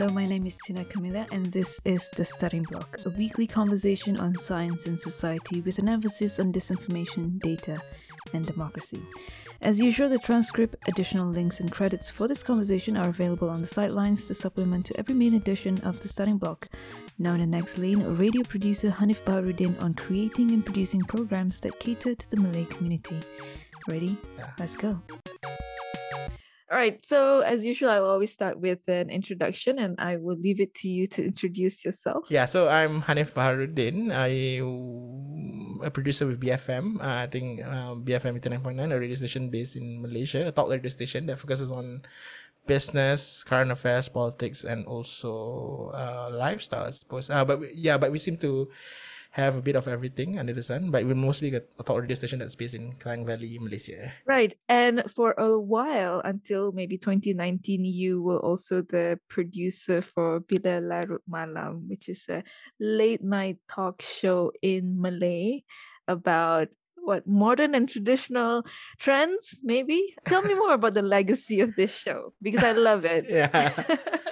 Hello, my name is Tina Carmillia, and this is The Studying Block, a weekly conversation on science and society with an emphasis on disinformation, data, and democracy. As usual, the transcript, additional links, and credits for this conversation are available on the sidelines to supplement to every main edition of The Studying Block. Now, in the next lane, radio producer Hanif Baharudin on creating and producing programs that cater to the Malay community. Ready? Let's go. All right. So, as usual, I will always start with an introduction, and I will leave it to you to introduce yourself. Yeah, so I'm Hanif Baharudin. I a producer with BFM. Uh, I think uh, BFM 89.9, a radio station based in Malaysia, a talk radio station that focuses on business, current affairs, politics, and also uh, lifestyle, I suppose. Uh, but we, yeah, but we seem to have a bit of everything under the sun. But we're mostly a talk radio station that's based in Klang Valley, Malaysia. Right. And for a while, until maybe 2019, you were also the producer for Bila Larut Malam, which is a late night talk show in Malay about what modern and traditional trends, maybe? Tell me more about the legacy of this show because I love it. Yeah.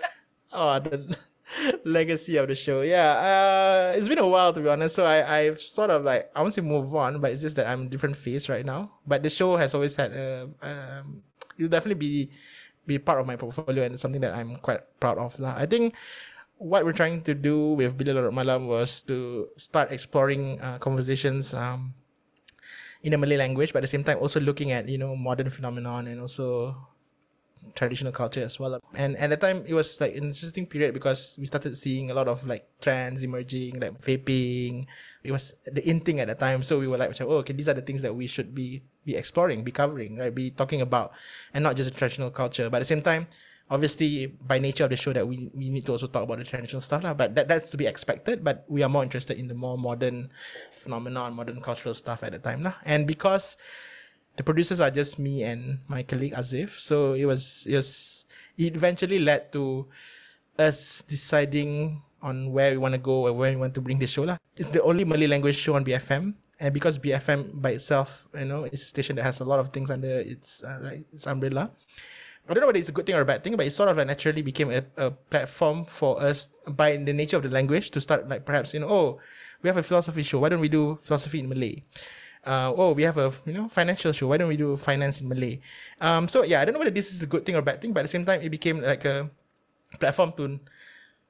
oh, the legacy of the show. Yeah, uh, it's been a while to be honest. So I, I've sort of like I want to move on, but it's just that I'm a different phase right now. But the show has always had a, um, it'll definitely be be part of my portfolio and something that I'm quite proud of. lah. I think what we're trying to do with Bila Larut Malam was to start exploring uh, conversations um, in the Malay language, but at the same time also looking at you know modern phenomenon and also traditional culture as well. And at the time, it was like an interesting period because we started seeing a lot of like trends emerging, like vaping. It was the in thing at the time, so we were like, oh, okay, these are the things that we should be be exploring, be covering, right, be talking about, and not just the traditional culture. But at the same time, obviously, by nature of the show, that we we need to also talk about the traditional stuff, lah. But that that's to be expected. But we are more interested in the more modern phenomenon, modern cultural stuff at the time, lah. And because the producers are just me and my colleague Azif. So it was was it eventually led to us deciding on where we want to go and where we want to bring the show lah. It's the only Malay language show on BFM. And because BFM by itself, you know, is a station that has a lot of things under its uh, like its umbrella. I don't know whether it's a good thing or a bad thing, but it sort of like naturally became a, a platform for us by the nature of the language to start like perhaps, you know, oh, we have a philosophy show. Why don't we do philosophy in Malay? Uh, oh, we have a you know financial show. Why don't we do finance in Malay? Um, so yeah, I don't know whether this is a good thing or bad thing, but at the same time, it became like a platform to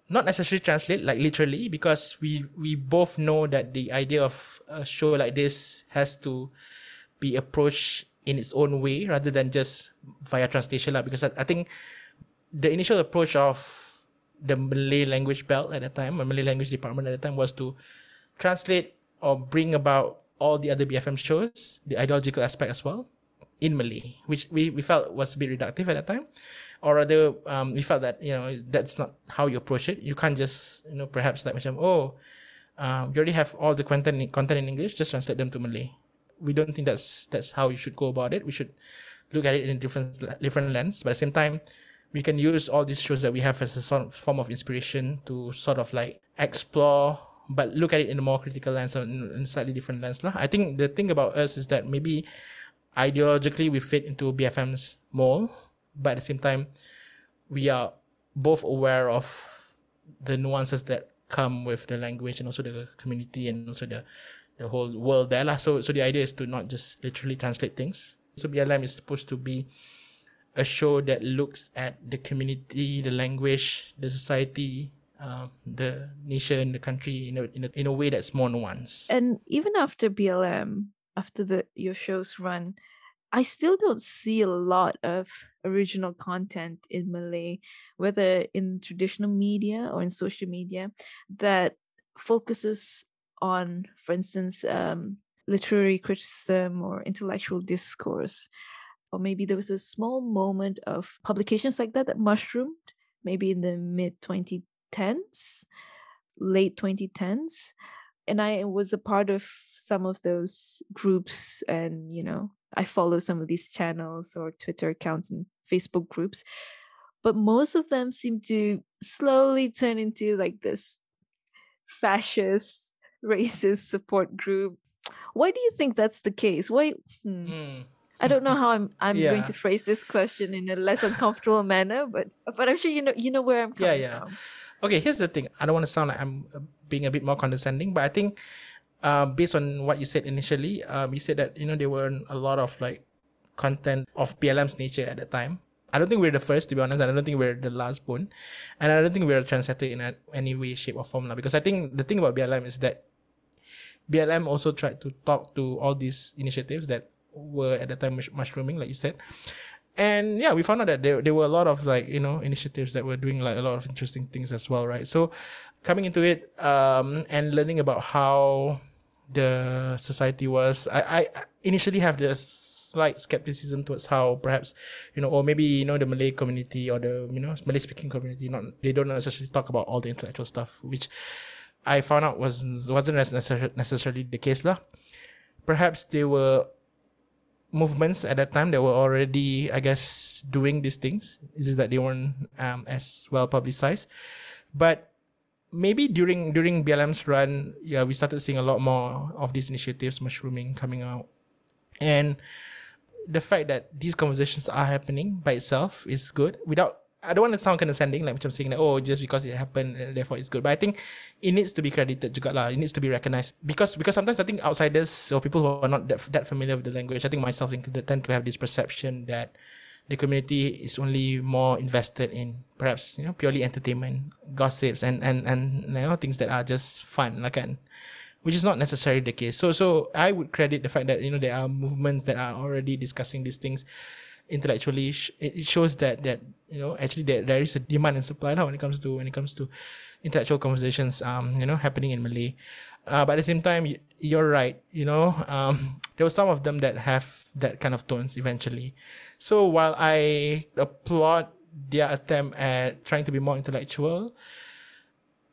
not necessarily translate like literally because we we both know that the idea of a show like this has to be approached in its own way rather than just via translation lah. Because I, I think the initial approach of the Malay language belt at the time, or Malay language department at the time, was to translate or bring about all the other BFM shows, the ideological aspect as well, in Malay, which we, we felt was a bit reductive at that time. Or rather, um, we felt that, you know, that's not how you approach it. You can't just, you know, perhaps like, oh, um, you already have all the content, content in English, just translate them to Malay. We don't think that's that's how you should go about it. We should look at it in a different different lens. But at the same time, we can use all these shows that we have as a sort of form of inspiration to sort of like explore but look at it in a more critical lens or in a slightly different lens. Lah. I think the thing about us is that maybe ideologically we fit into BFM's mold, but at the same time, we are both aware of the nuances that come with the language and also the community and also the the whole world there. Lah. So so the idea is to not just literally translate things. So BLM is supposed to be a show that looks at the community, the language, the society, uh, the nation, the country in a, in a in a way that's more nuanced. And even after BLM, after the your shows run, I still don't see a lot of original content in Malay, whether in traditional media or in social media, that focuses on, for instance, um, literary criticism or intellectual discourse. Or maybe there was a small moment of publications like that that mushroomed, maybe in the mid 20 2010s, late 2010s. And I was a part of some of those groups, and you know, I follow some of these channels or Twitter accounts and Facebook groups. But most of them seem to slowly turn into like this fascist, racist support group. Why do you think that's the case? Why? Hmm. Mm. I don't know how I'm I'm going to phrase this question in a less uncomfortable manner, but but I'm sure you know you know where I'm Yeah, coming yeah. from. Okay, here's the thing. I don't want to sound like I'm uh, being a bit more condescending, but I think uh, based on what you said initially, um, you said that you know there weren't a lot of like content of BLM's nature at the time. I don't think we're the first, to be honest, I don't think we're the last one, and I don't think we're a trendsetter in any way, shape, or form. lah. Because I think the thing about BLM is that BLM also tried to talk to all these initiatives that were at the time mush- mushrooming, like you said. And yeah, we found out that there, there were a lot of like, you know, initiatives that were doing like a lot of interesting things as well, right? So coming into it um, and learning about how the society was, I, I initially have this slight skepticism towards how perhaps, you know, or maybe, you know, the Malay community or the, you know, Malay speaking community, not they don't necessarily talk about all the intellectual stuff, which I found out was wasn't as necessar- necessarily the case lah. Perhaps they were movements at that time that were already, I guess, doing these things. It's just that they weren't um, as well publicized. But maybe during during BLM's run, yeah, we started seeing a lot more of these initiatives, mushrooming coming out, and the fact that these conversations are happening by itself is good. Without, I don't want to sound condescending, like macam saying that oh, just because it happened, uh, therefore it's good. But I think it needs to be credited juga lah. It needs to be recognized because because sometimes I think outsiders or people who are not that, that familiar with the language, I think myself included, tend to have this perception that the community is only more invested in perhaps you know purely entertainment, gossips, and and and you know things that are just fun, like kan which is not necessarily the case. So so I would credit the fact that you know there are movements that are already discussing these things intellectually. Sh- It shows that that you know actually there, there is a demand and supply lah when it comes to when it comes to intellectual conversations um you know happening in Malay. Uh, but at the same time, you're right. You know, um, there were some of them that have that kind of tones eventually. So while I applaud their attempt at trying to be more intellectual,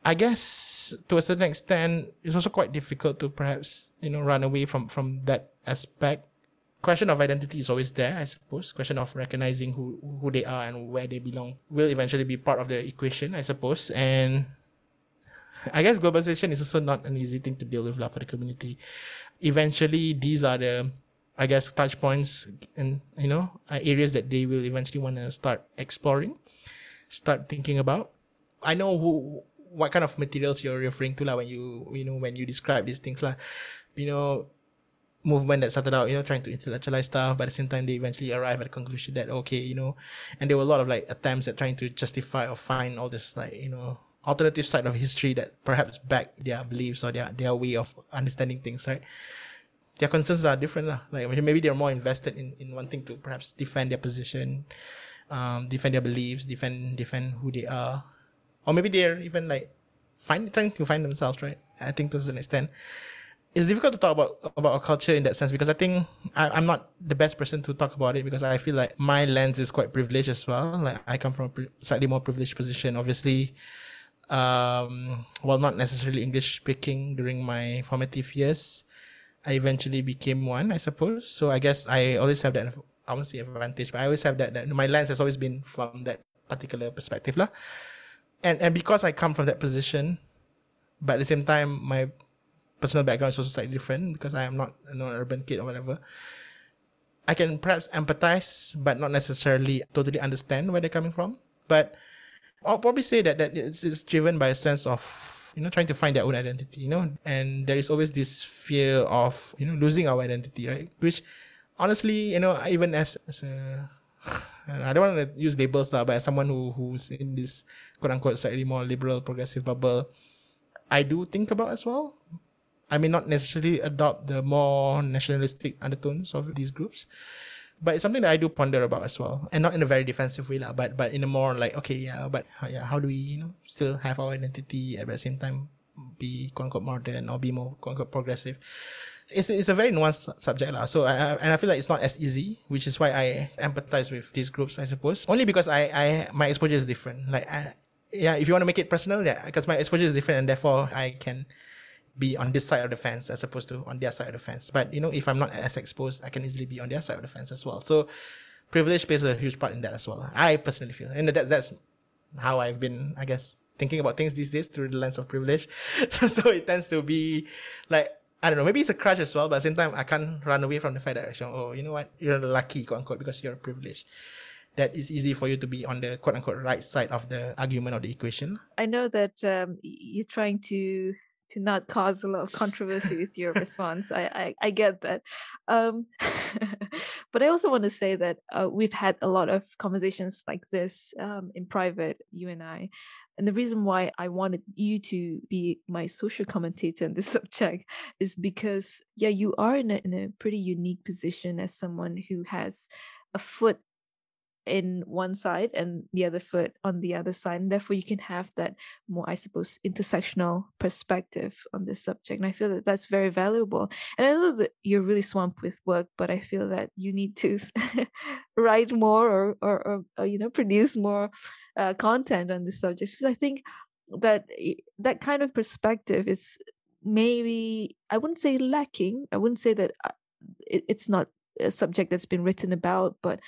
I guess to a certain extent, it's also quite difficult to perhaps you know run away from from that aspect. Question of identity is always there, I suppose. Question of recognizing who who they are and where they belong will eventually be part of the equation, I suppose. And I guess globalization is also not an easy thing to deal with lah for the community. Eventually, these are the, I guess, touch points and you know uh, areas that they will eventually want to start exploring, start thinking about. I know who what kind of materials you're referring to lah when you you know when you describe these things lah. You know, movement that started out, you know, trying to intellectualize stuff, but at the same time they eventually arrive at the conclusion that okay, you know, and there were a lot of like attempts at trying to justify or find all this like, you know, alternative side of history that perhaps back their beliefs or their their way of understanding things, right? Their concerns are different lah. Like maybe they're more invested in, in wanting to perhaps defend their position, um, defend their beliefs, defend defend who they are. Or maybe they're even like find trying to find themselves, right? I think to a certain extent it's difficult to talk about about our culture in that sense because I think I, I'm not the best person to talk about it because I feel like my lens is quite privileged as well. Like I come from a slightly more privileged position, obviously. Um, while not necessarily English speaking during my formative years, I eventually became one, I suppose. So I guess I always have that. I won't say advantage, but I always have that. That my lens has always been from that particular perspective, lah. And and because I come from that position, but at the same time, my personal background is also slightly different because I am not you know, an urban kid or whatever. I can perhaps empathize, but not necessarily totally understand where they're coming from. But I'll probably say that that it's, it's driven by a sense of you know trying to find their own identity, you know, and there is always this fear of you know losing our identity, right? Which honestly, you know, even as, as a I don't want to use labels, lah, but as someone who who's in this quote unquote slightly more liberal progressive bubble, I do think about as well. I may not necessarily adopt the more nationalistic undertones of these groups, but it's something that I do ponder about as well, and not in a very defensive way, lah, but but in a more like okay, yeah, but yeah, how do we you know still have our identity at the same time be quote unquote modern or be more quote unquote progressive? It's it's a very nuanced subject, lah. So I, I and I feel like it's not as easy, which is why I empathize with these groups, I suppose. Only because I I my exposure is different. Like I, yeah, if you want to make it personal, yeah, because my exposure is different, and therefore I can be on this side of the fence as opposed to on their side of the fence. But you know, if I'm not as exposed, I can easily be on their side of the fence as well. So privilege plays a huge part in that as well. I personally feel, and that that's how I've been, I guess, thinking about things these days through the lens of privilege. so, it tends to be like I don't know, maybe it's a crush as well, but at the same time, I can't run away from the fact that, oh, you know what, you're lucky, quote unquote, because you're privileged. That it's easy for you to be on the quote unquote right side of the argument or the equation. I know that um, you're trying to to not cause a lot of controversy with your response. I, I, I get that. Um, but I also want to say that uh, we've had a lot of conversations like this um, in private, you and I. And the reason why I wanted you to be my social commentator on this subject is because, yeah, you are in a, in a pretty unique position as someone who has a foot in one side and the other foot on the other side and therefore you can have that more i suppose intersectional perspective on this subject and i feel that that's very valuable. And i know that you're really swamped with work but i feel that you need to write more or, or, or, or, you know produce more uh, content on this subject because i think that that kind of perspective is maybe i wouldn't say lacking i wouldn't say that uh, it, it's not a subject that's been written about but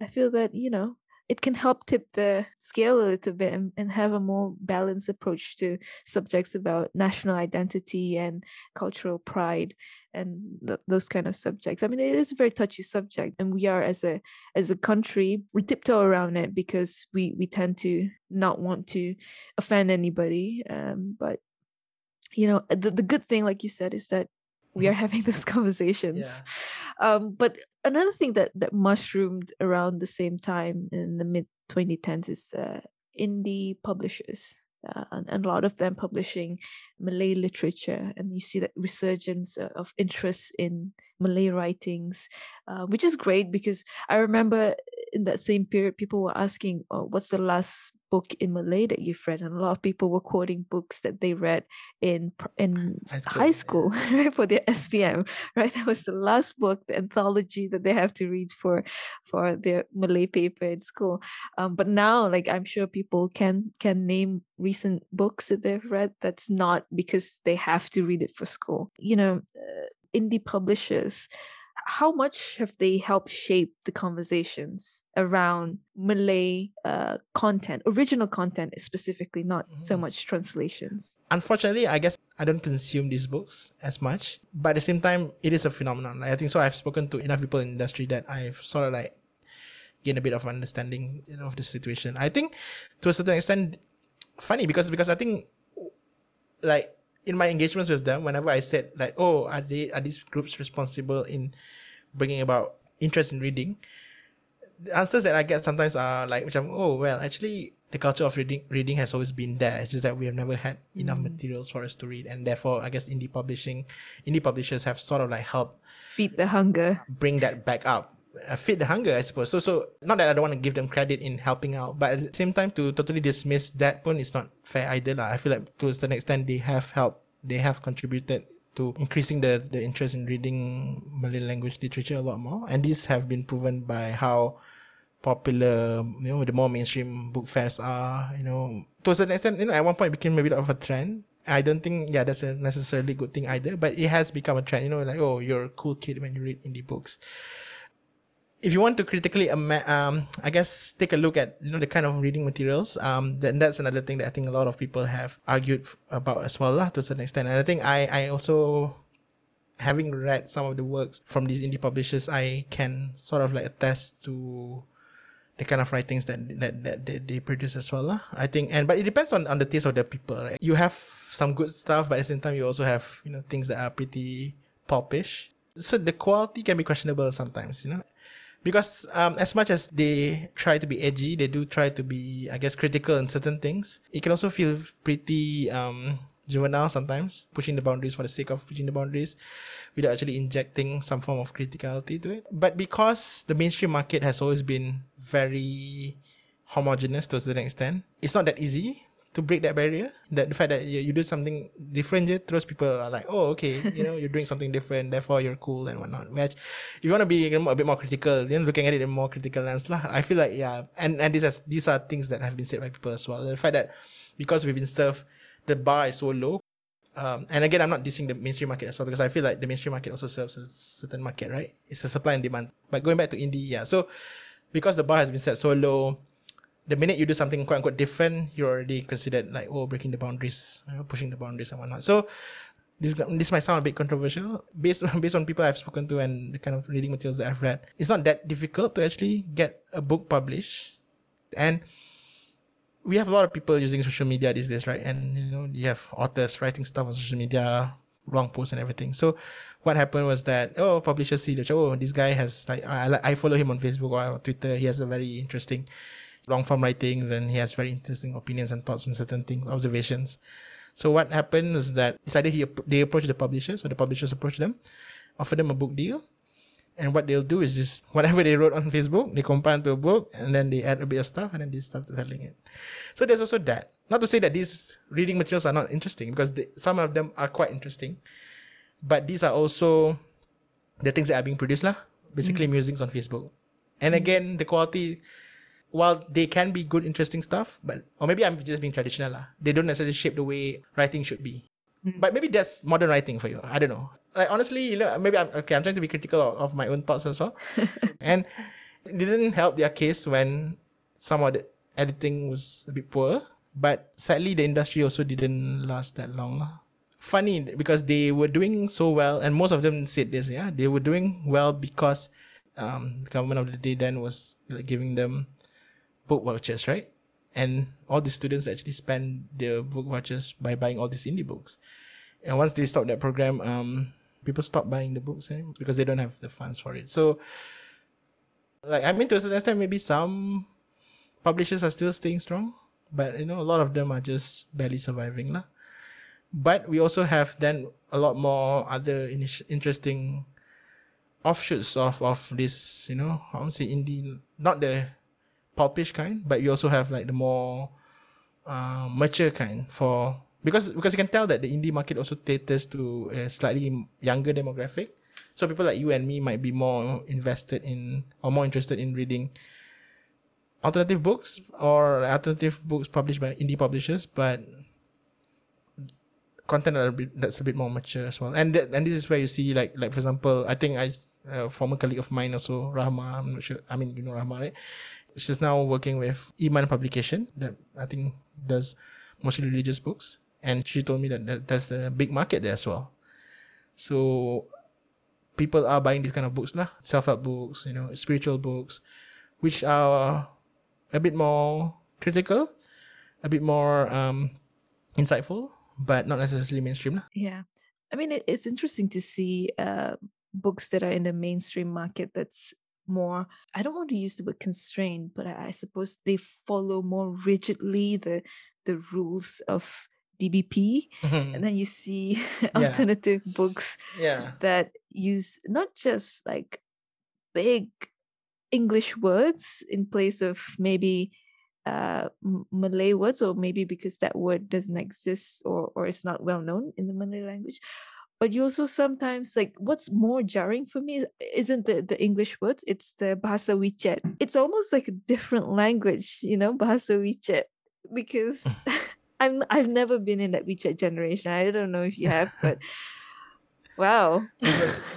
I feel that, you know, it can help tip the scale a little bit and, and have a more balanced approach to subjects about national identity and cultural pride and th- those kind of subjects. I mean, it is a very touchy subject, and we are as a as a country we tiptoe around it because we we tend to not want to offend anybody. Um, but you know, the the good thing, like you said, is that we are mm-hmm. having those conversations. Yeah. Um, but another thing that that mushroomed around the same time in the mid 2010s is uh, indie publishers. Uh, and, and, a lot of them publishing Malay literature, and you see that resurgence of interest in Malay writings, uh, which is great because I remember in that same period people were asking, oh, "What's the last book in Malay that you've read, and a lot of people were quoting books that they read in in high school, right for their SPM. Right, that was the last book, the anthology that they have to read for for their Malay paper in school. Um, but now, like I'm sure people can can name recent books that they've read. That's not because they have to read it for school. You know, uh, indie publishers how much have they helped shape the conversations around Malay uh, content, original content specifically, not mm. so much translations? Unfortunately, I guess I don't consume these books as much, but at the same time, it is a phenomenon. I think so. I've spoken to enough people in the industry that I've sort of like gained a bit of understanding you know, of the situation. I think to a certain extent, funny because because I think like in my engagements with them, whenever I said like, "Oh, are they are these groups responsible in bringing about interest in reading?" The answers that I get sometimes are like, which I'm, "Oh, well, actually, the culture of reading reading has always been there. It's just that we have never had enough mm. materials for us to read, and therefore, I guess indie publishing, indie publishers have sort of like helped feed the hunger, bring that back up." Uh, feed the hunger, I suppose. So, so not that I don't want to give them credit in helping out, but at the same time, to totally dismiss that one is not fair either. I feel like to a certain extent, they have helped, they have contributed to increasing the, the interest in reading Malay language literature a lot more. And these have been proven by how popular, you know, the more mainstream book fairs are, you know, to a certain extent, you know, at one point it became a bit of a trend. I don't think, yeah, that's a necessarily good thing either, but it has become a trend, you know, like, oh, you're a cool kid when you read indie books if you want to critically um, I guess take a look at you know the kind of reading materials um, then that's another thing that I think a lot of people have argued about as well lah, to a certain extent. And I think I, I also having read some of the works from these indie publishers I can sort of like attest to the kind of writings that that, that they, they produce as well lah. I think. And but it depends on, on the taste of the people right? You have some good stuff but at the same time you also have you know things that are pretty popish. So the quality can be questionable sometimes you know because um, as much as they try to be edgy, they do try to be, I guess, critical in certain things. It can also feel pretty um, juvenile sometimes, pushing the boundaries for the sake of pushing the boundaries, without actually injecting some form of criticality to it. But because the mainstream market has always been very homogenous to a certain extent, it's not that easy to break that barrier. That the fact that you, you do something different, je, terus people are like, oh, okay, you know, you're doing something different, therefore you're cool and whatnot. Which, if you want to be a bit more critical, you know, looking at it in more critical lens, lah. I feel like yeah, and and these are these are things that have been said by people as well. The fact that because we've been served, the bar is so low. Um, and again, I'm not dissing the mainstream market as well because I feel like the mainstream market also serves a certain market, right? It's a supply and demand. But going back to indie, yeah. So because the bar has been set so low, the minute you do something quote unquote different, you're already considered like oh breaking the boundaries, pushing the boundaries and whatnot. So this this might sound a bit controversial based based on people I've spoken to and the kind of reading materials that I've read. It's not that difficult to actually get a book published, and we have a lot of people using social media these days, right? And you know, you have authors writing stuff on social media, long posts and everything. So, what happened was that oh, publishers see that oh, this guy has like I I follow him on Facebook or Twitter. He has a very interesting long form writings and he has very interesting opinions and thoughts on certain things, observations. So what happened is that it's either he they approach the publishers or the publishers approach them, offer them a book deal, and what they'll do is just whatever they wrote on Facebook, they compile into a book and then they add a bit of stuff and then they start selling it. So there's also that. Not to say that these reading materials are not interesting because they, some of them are quite interesting, but these are also the things that are being produced lah. Basically, mm. musings on Facebook, and mm. again, the quality while they can be good, interesting stuff, but or maybe I'm just being traditional lah. They don't necessarily shape the way writing should be. Mm. But maybe that's modern writing for you. I don't know. Like honestly, you know, maybe I'm okay. I'm trying to be critical of, of my own thoughts as well, and it didn't help their case when some of the editing was a bit poor. But sadly, the industry also didn't last that long. Funny because they were doing so well, and most of them said this. Yeah, they were doing well because um, the government of the day then was like giving them book vouchers, right? And all the students actually spend their book vouchers by buying all these indie books. And once they stop that program, um, people stop buying the books because they don't have the funds for it. So, like I mean, to a certain extent, maybe some publishers are still staying strong, but you know, a lot of them are just barely surviving, lah. But we also have then a lot more other interesting offshoots of of this, you know, I won't say indie, not the pulpish kind, but you also have like the more uh, mature kind for because because you can tell that the indie market also caters to a slightly younger demographic. So people like you and me might be more invested in or more interested in reading alternative books or alternative books published by indie publishers, but content that a bit, that's a bit more mature as well. And and this is where you see like like for example, I think I a former colleague of mine also Rahma. I'm not sure. I mean, you know Rahma, right? she's now working with Iman Publication that I think does mostly religious books, and she told me that, that there's a big market there as well. So people are buying these kind of books lah, self-help books, you know, spiritual books, which are a bit more critical, a bit more um, insightful, but not necessarily mainstream lah. Yeah, I mean, it, it's interesting to see uh, books that are in the mainstream market that's more i don't want to use the word constrained but I, I, suppose they follow more rigidly the the rules of dbp and then you see alternative yeah. books yeah. that use not just like big english words in place of maybe uh, malay words or maybe because that word doesn't exist or or is not well known in the malay language. But you also sometimes like what's more jarring for me isn't the, the english words it's the bahasa wechat. It's almost like a different language you know bahasa wechat because i'm i've never been in that wechat generation. I don't know if you have but wow.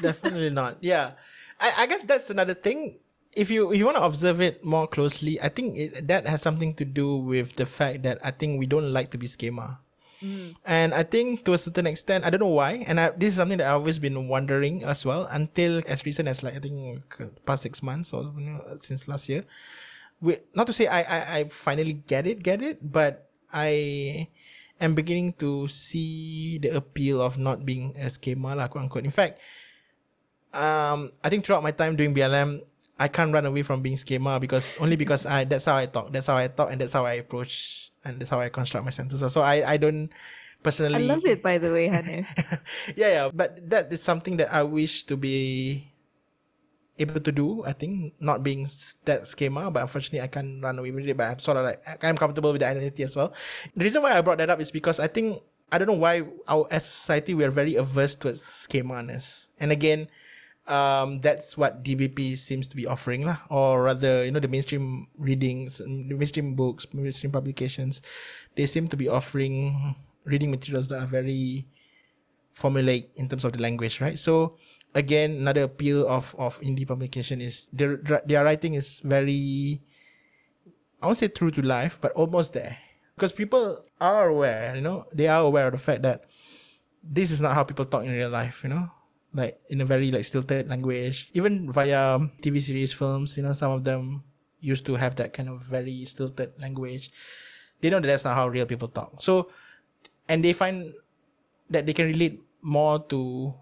Definitely not. Yeah. I, I guess that's another thing if you if you want to observe it more closely i think it, that has something to do with the fact that i think we don't like to be schema Mm. And I think to a certain extent, I don't know why, and I, this is something that I've always been wondering as well until as recent as like I think past six months or you know, since last year. We, not to say I, I, I finally get it, get it, but I am beginning to see the appeal of not being a schema, like, quote unquote. In fact, um, I think throughout my time doing BLM, I can't run away from being schema because only because I that's how I talk, that's how I talk, and that's how I approach and that's how I construct my sentences. So I, I don't personally. I love it, by the way, Hanif. yeah, yeah, but that is something that I wish to be able to do. I think not being that schema, but unfortunately I can't run away with it. But I'm sort of like I'm comfortable with the identity as well. The reason why I brought that up is because I think I don't know why our as society we are very averse towards schema-ness. And again, um, that's what DBP seems to be offering, lah. Or rather, you know, the mainstream readings, the mainstream books, mainstream publications, they seem to be offering reading materials that are very formulaic in terms of the language, right? So again, another appeal of of indie publication is their their writing is very, I won't say true to life, but almost there, because people are aware, you know, they are aware of the fact that this is not how people talk in real life, you know? Like in a very like stilted language. Even via TV series, films, you know, some of them used to have that kind of very stilted language. They know that that's not how real people talk. So, and they find that they can relate more to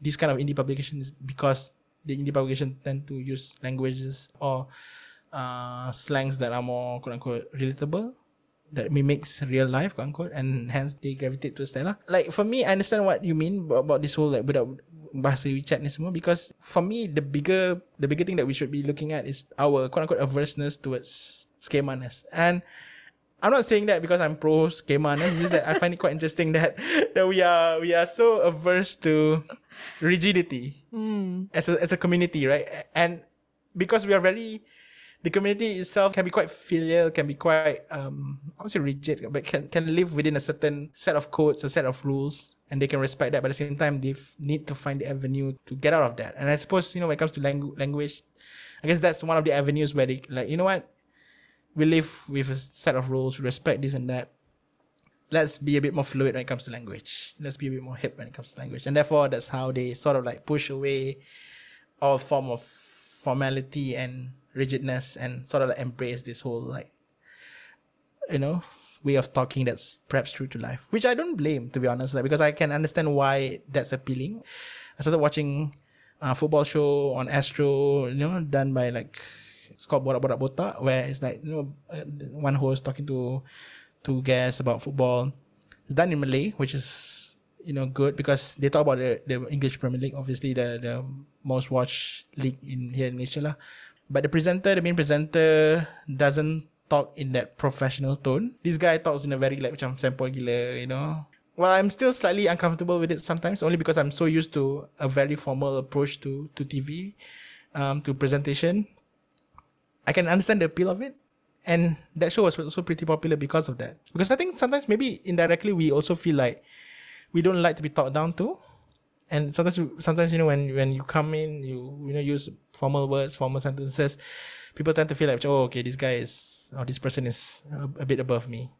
these kind of indie publications because the indie publication tend to use languages or uh, slangs that are more quote unquote relatable that mimics real life, quote unquote, and hence they gravitate to Stella. Like for me, I understand what you mean about, this whole like budak bahasa WeChat ni semua because for me the bigger the bigger thing that we should be looking at is our quote unquote averseness towards schemaness. And I'm not saying that because I'm pro schemaness, it's just that I find it quite interesting that that we are we are so averse to rigidity Mm. as a as a community, right? And because we are very the community itself can be quite filial, can be quite um I would say rigid, but can can live within a certain set of codes, a set of rules, and they can respect that. But at the same time, they need to find the avenue to get out of that. And I suppose you know when it comes to langu- language, I guess that's one of the avenues where they like you know what, we live with a set of rules, we respect this and that. Let's be a bit more fluid when it comes to language. Let's be a bit more hip when it comes to language, and therefore that's how they sort of like push away all form of formality and rigidness and sort of like embrace this whole like you know way of talking that's perhaps true to life which i don't blame to be honest like because i can understand why that's appealing i started watching a football show on astro you know done by like it's called borak borak botak where it's like you know uh, one host talking to two guests about football it's done in malay which is you know good because they talk about the, the english premier league obviously the the most watched league in here in malaysia lah. But the presenter, the main presenter, doesn't talk in that professional tone. This guy talks in a very like macam sempoi gila, you know. Well, I'm still slightly uncomfortable with it sometimes, only because I'm so used to a very formal approach to to TV, um, to presentation. I can understand the appeal of it, and that show was also pretty popular because of that. Because I think sometimes maybe indirectly we also feel like we don't like to be talked down to and sometimes sometimes you know when when you come in you you know use formal words formal sentences people tend to feel like oh okay this guy is or this person is a, a bit above me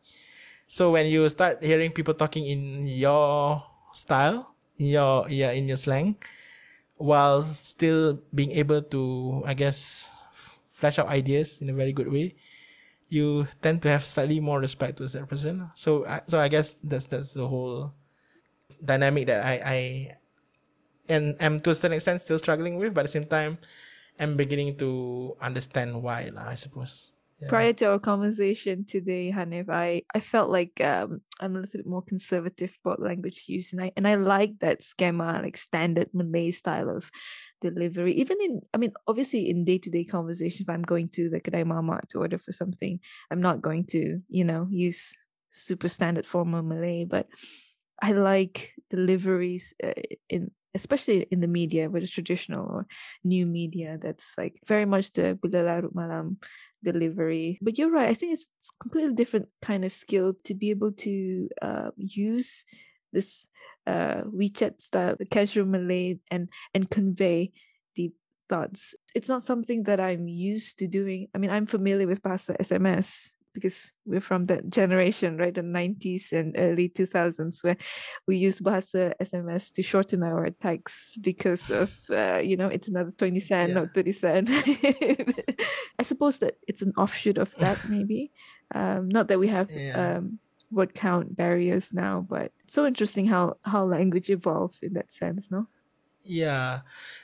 so when you start hearing people talking in your style in your yeah in your slang while still being able to i guess f- flesh out ideas in a very good way you tend to have slightly more respect towards that person so I, so i guess that's that's the whole dynamic that i i and am to a certain extent still struggling with, but at the same time, I'm beginning to understand why, lah, I suppose. Yeah. Prior to our conversation today, Hanif, I, I felt like um, I'm a little bit more conservative about language use, and I and I like that schema, like standard Malay style of delivery. Even in, I mean, obviously in day to day conversations, if I'm going to the kedai mama to order for something, I'm not going to, you know, use super standard formal Malay, but I like deliveries uh, in especially in the media, whether it's traditional or new media, that's like very much the Bila Larut Malam delivery. But you're right. I think it's completely different kind of skill to be able to uh, use this uh, WeChat style, the casual Malay, and and convey deep thoughts. It's not something that I'm used to doing. I mean, I'm familiar with Bahasa SMS because we're from that generation, right? The 90s and early 2000s, where we use Bahasa SMS to shorten our texts because of, uh, you know, it's another 20 cent, Yeah. not 30 cent. I suppose that it's an offshoot of that, maybe. Um, not that we have Yeah. um, word count barriers now, but it's so interesting how, how language evolved in that sense, no? Yeah,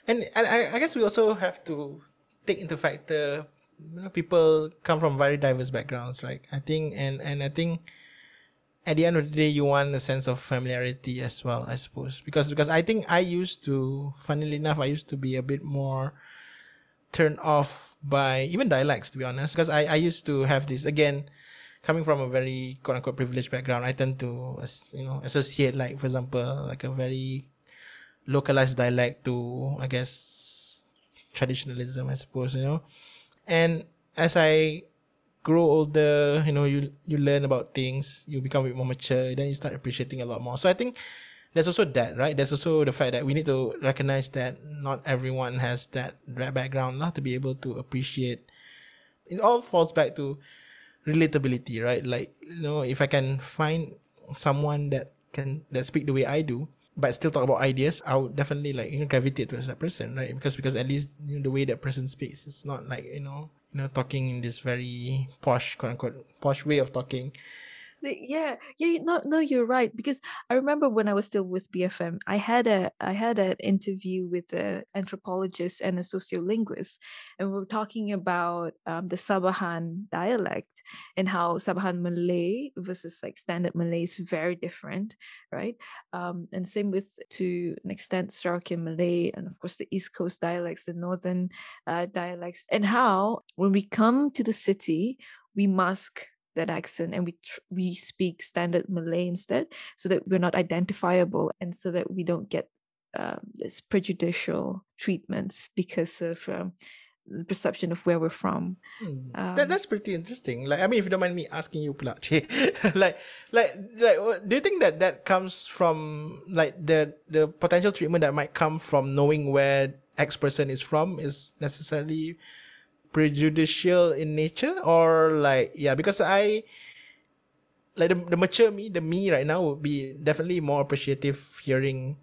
and, and I, I guess we also have to take into factor you know people come from very diverse backgrounds, right? I think and and I think at the end of the day you want a sense of familiarity as well, I suppose. Because because I think I used to funnily enough, I used to be a bit more turned off by even dialects to be honest. Because I, I used to have this again coming from a very quote unquote privileged background, I tend to you know associate like for example like a very localized dialect to I guess traditionalism I suppose you know and as I grow older you know you you learn about things you become a bit more mature then you start appreciating a lot more. So I think there's also that right? There's also the fact that we need to recognize that not everyone has that that background lah, to be able to appreciate. It all falls back to relatability right? Like you know if I can find someone that can that speak the way I do but still talk about ideas, I would definitely like you know gravitate towards that person, right? Because because at least you know, the way that person speaks, it's not like you know you know talking in this very posh quote unquote posh way of talking yeah yeah no no you're right because i remember when i was still with bfm i had a i had an interview with an anthropologist and a sociolinguist and we were talking about um, the sabahan dialect and how sabahan malay versus like standard malay is very different right? Um, and same with to an extent Sarawakian malay and of course the east coast dialects the northern uh, dialects and how when we come to the city we mask that accent and we tr- we speak standard Malay instead, so that we're not identifiable and so that we don't get um, this prejudicial treatments because of um, the perception of where we're from. Hmm. Um, that, that's pretty interesting. Like, I mean, if you don't mind me asking you, pula, like, like, like, do you think that that comes from like the the potential treatment that might come from knowing where X person is from is necessarily prejudicial in nature or like yeah because i like the, the mature me the me right now would be definitely more appreciative hearing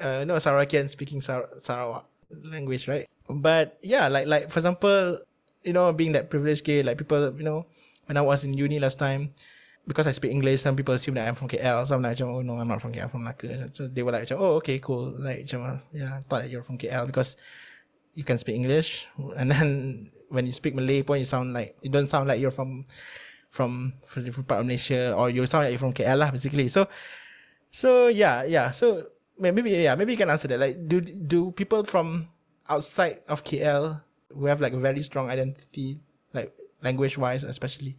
uh no Sarawakian speaking Sar- Sarawak language right? But yeah like like for example you know being that privileged gay like people you know when I was in uni last time because I speak English some people assume that I'm from KL so I'm like oh no I'm not from KL I'm from Malacca so they were like oh okay cool. Like yeah I thought that you're from KL because you can speak English. And then when you speak Malay pun you sound like you don't sound like you're from from from different part of Malaysia or you sound like you're from KL lah basically. So so yeah yeah. So maybe yeah maybe you can answer that. Like do do people from outside of KL who have like a very strong identity like language wise especially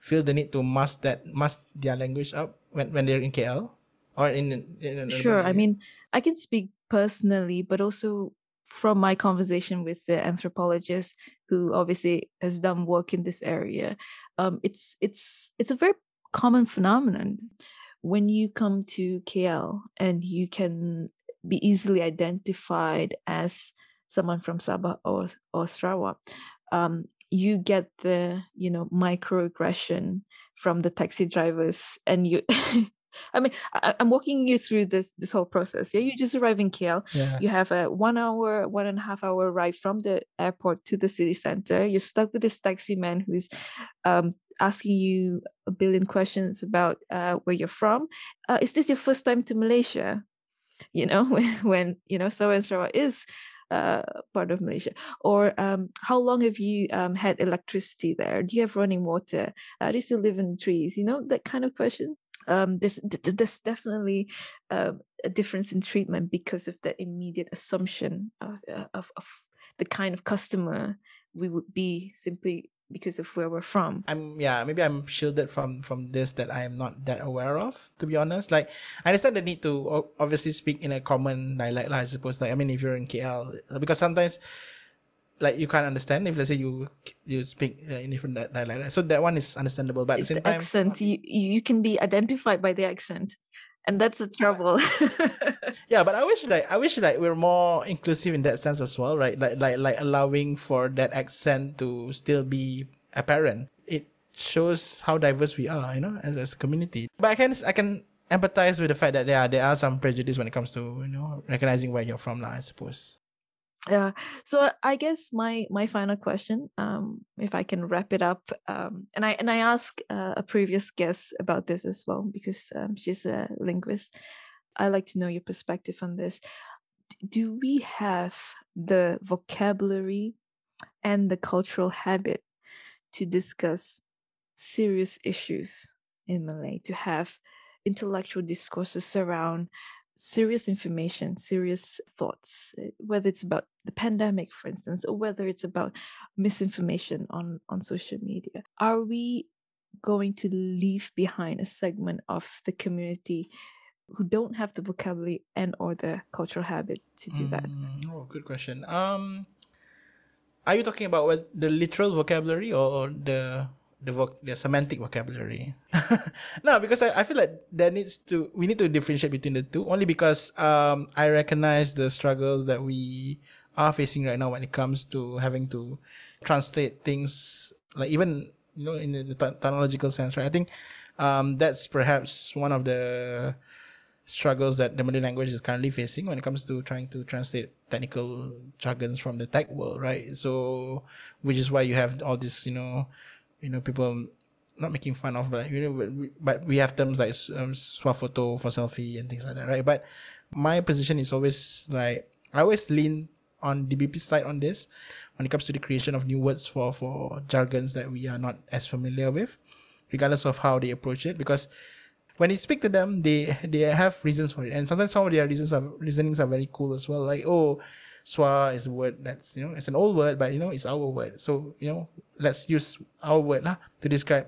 feel the need to mask that mask their language up when, when they're in KL or in, in, in sure I mean I can speak personally but also from my conversation with the anthropologist who obviously has done work in this area um, it's it's it's a very common phenomenon. When you come to KL and you can be easily identified as someone from Sabah or or Sarawak um, you get the you know microaggression from the taxi drivers and you I mean, I, am walking you through this this whole process. Yeah, you just arrive in KL. Yeah. You have a one hour, one and a half hour ride from the airport to the city center. You're stuck with this taxi man who's um, asking you a billion questions about uh, where you're from. Uh, is this your first time to Malaysia? You know, when, when you know Sabah and Sarawak is uh, part of Malaysia? Or um, how long have you um, had electricity there? Do you have running water? Uh, do you still live in trees? You know, that kind of question um, there's there's definitely uh, a difference in treatment because of the immediate assumption of, uh, of, of the kind of customer we would be simply because of where we're from. I'm yeah, maybe I'm shielded from from this that I am not that aware of. To be honest, like I understand the need to obviously speak in a common dialect, I suppose. Like I mean, if you're in KL, because sometimes like you can't understand if let's say you you speak uh, in different dialect so that one is understandable but it's at the same the time accent. You you can be identified by the accent and that's the trouble. Yeah but i wish like i wish like we're more inclusive in that sense as well right? Like like like allowing for that accent to still be apparent. It shows how diverse we are you know as, as a community. But i can i can empathize with the fact that there are there are some prejudice when it comes to you know recognizing where you're from now i suppose yeah so i guess my my final question um if i can wrap it up um and i and i ask uh, a previous guest about this as well because um, she's a linguist. I like to know your perspective on this. Do we have the vocabulary and the cultural habit to discuss serious issues in malay to have intellectual discourses around serious information, serious thoughts, eh, whether it's about the pandemic, for instance, or whether it's about misinformation on, on social media. Are we going to leave behind a segment of the community who don't have the vocabulary and or the cultural habit to do mm, that? Oh, good question. Um, are you talking about what, the literal vocabulary or the the voc- the semantic vocabulary. no, because I, I feel like there needs to we need to differentiate between the two only because um I recognize the struggles that we are facing right now when it comes to having to translate things like even you know in the technological sense, right? I think um that's perhaps one of the struggles that the Malay language is currently facing when it comes to trying to translate technical jargons from the tech world, right? So, which is why you have all this, you know, you know, people not making fun of, but you know, but we, but we have terms like um, swafoto for selfie and things like that, right? But my position is always like I always lean on DBP side on this when it comes to the creation of new words for for jargons that we are not as familiar with, regardless of how they approach it, because when you speak to them, they they have reasons for it, and sometimes some of their reasons are reasonings are very cool as well. Like oh, swa is a word that's you know it's an old word, but you know it's our word. So you know let's use our word lah to describe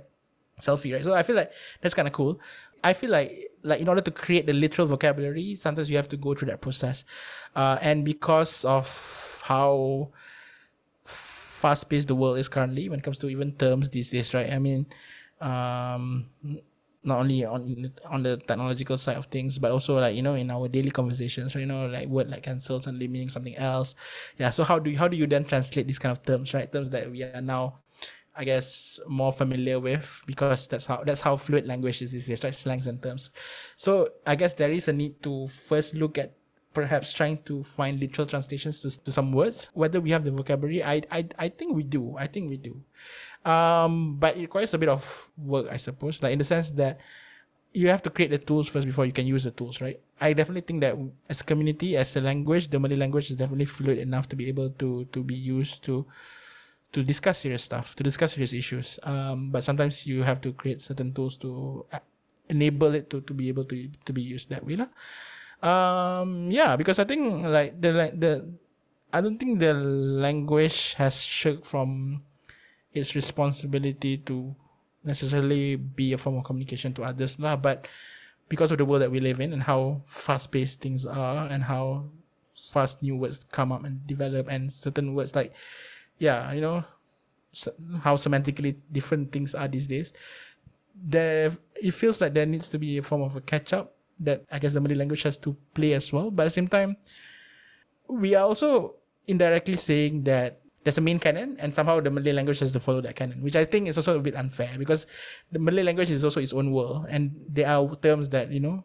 selfie, right? So I feel like that's kind of cool. I feel like like in order to create the literal vocabulary, sometimes you have to go through that process, uh, and because of how fast paced the world is currently when it comes to even terms these days, right? I mean, um, not only on on the technological side of things, but also like you know in our daily conversations, right? You know, like word like cancel suddenly meaning something else. Yeah. So how do you, how do you then translate these kind of terms, right? Terms that we are now, I guess, more familiar with because that's how that's how fluid language is these right? Slangs and terms. So I guess there is a need to first look at perhaps trying to find literal translations to, to some words. Whether we have the vocabulary, I I I think we do. I think we do. Um, but it requires a bit of work, I suppose. Like in the sense that you have to create the tools first before you can use the tools, right? I definitely think that as a community, as a language, the Malay language is definitely fluid enough to be able to to be used to to discuss serious stuff, to discuss serious issues. Um, but sometimes you have to create certain tools to enable it to, to be able to to be used that way, lah. Um, yeah, because I think like the like the, I don't think the language has shook from its responsibility to necessarily be a form of communication to others lah. But because of the world that we live in and how fast paced things are and how fast new words come up and develop and certain words like yeah, you know, how semantically different things are these days. There, it feels like there needs to be a form of a catch up that I guess the Malay language has to play as well. But at the same time, we are also indirectly saying that there's a main canon and somehow the Malay language has to follow that canon, which I think is also a bit unfair because the Malay language is also its own world and there are terms that, you know,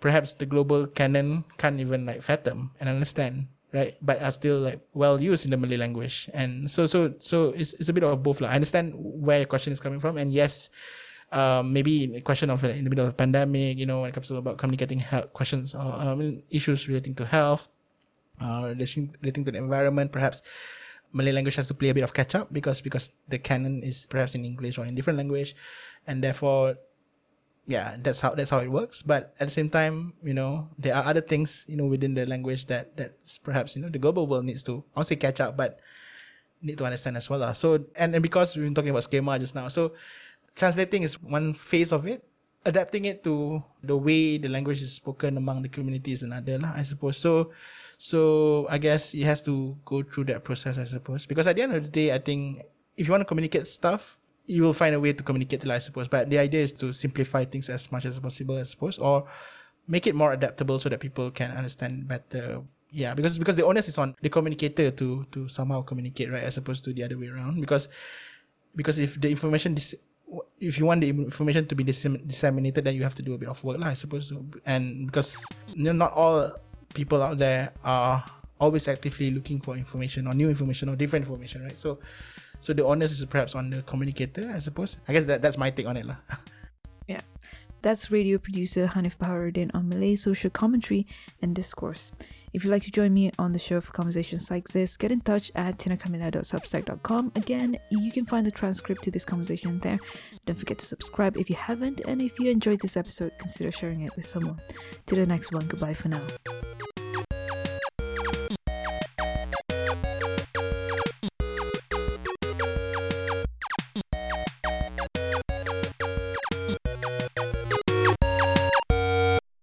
perhaps the global canon can't even like fathom and understand, right? But are still like well used in the Malay language. And so so so it's it's a bit of both. Like. I understand where your question is coming from and yes, um, maybe in a question of in the middle of pandemic, you know, when it comes to about communicating health questions or um, issues relating to health, uh, relating to the environment, perhaps Malay language has to play a bit of catch up because because the canon is perhaps in English or in different language, and therefore, yeah, that's how that's how it works. But at the same time, you know, there are other things you know within the language that that's perhaps you know the global world needs to say catch up, but need to understand as well. So and and because we've been talking about schema just now, so translating is one phase of it. Adapting it to the way the language is spoken among the community is another lah, I suppose. So so I guess it has to go through that process, I suppose. Because at the end of the day, I think if you want to communicate stuff, you will find a way to communicate it, I suppose. But the idea is to simplify things as much as possible, I suppose, or make it more adaptable so that people can understand better. Yeah, because because the onus is on the communicator to to somehow communicate, right, as opposed to the other way around. Because because if the information dis- if you want the information to be disseminated, then you have to do a bit of work, lah, I suppose. And because you know, not all people out there are always actively looking for information or new information or different information, right? So, so the onus is perhaps on the communicator, I suppose. I guess that that's my take on it, lah. that's radio producer Hanif Baharudin on Malay social commentary and discourse. If you'd like to join me on the show for conversations like this, get in touch at tinacarmillia.substack.com. Again, you can find the transcript to this conversation there. Don't forget to subscribe if you haven't, and if you enjoyed this episode, consider sharing it with someone. Till the next one, goodbye for now.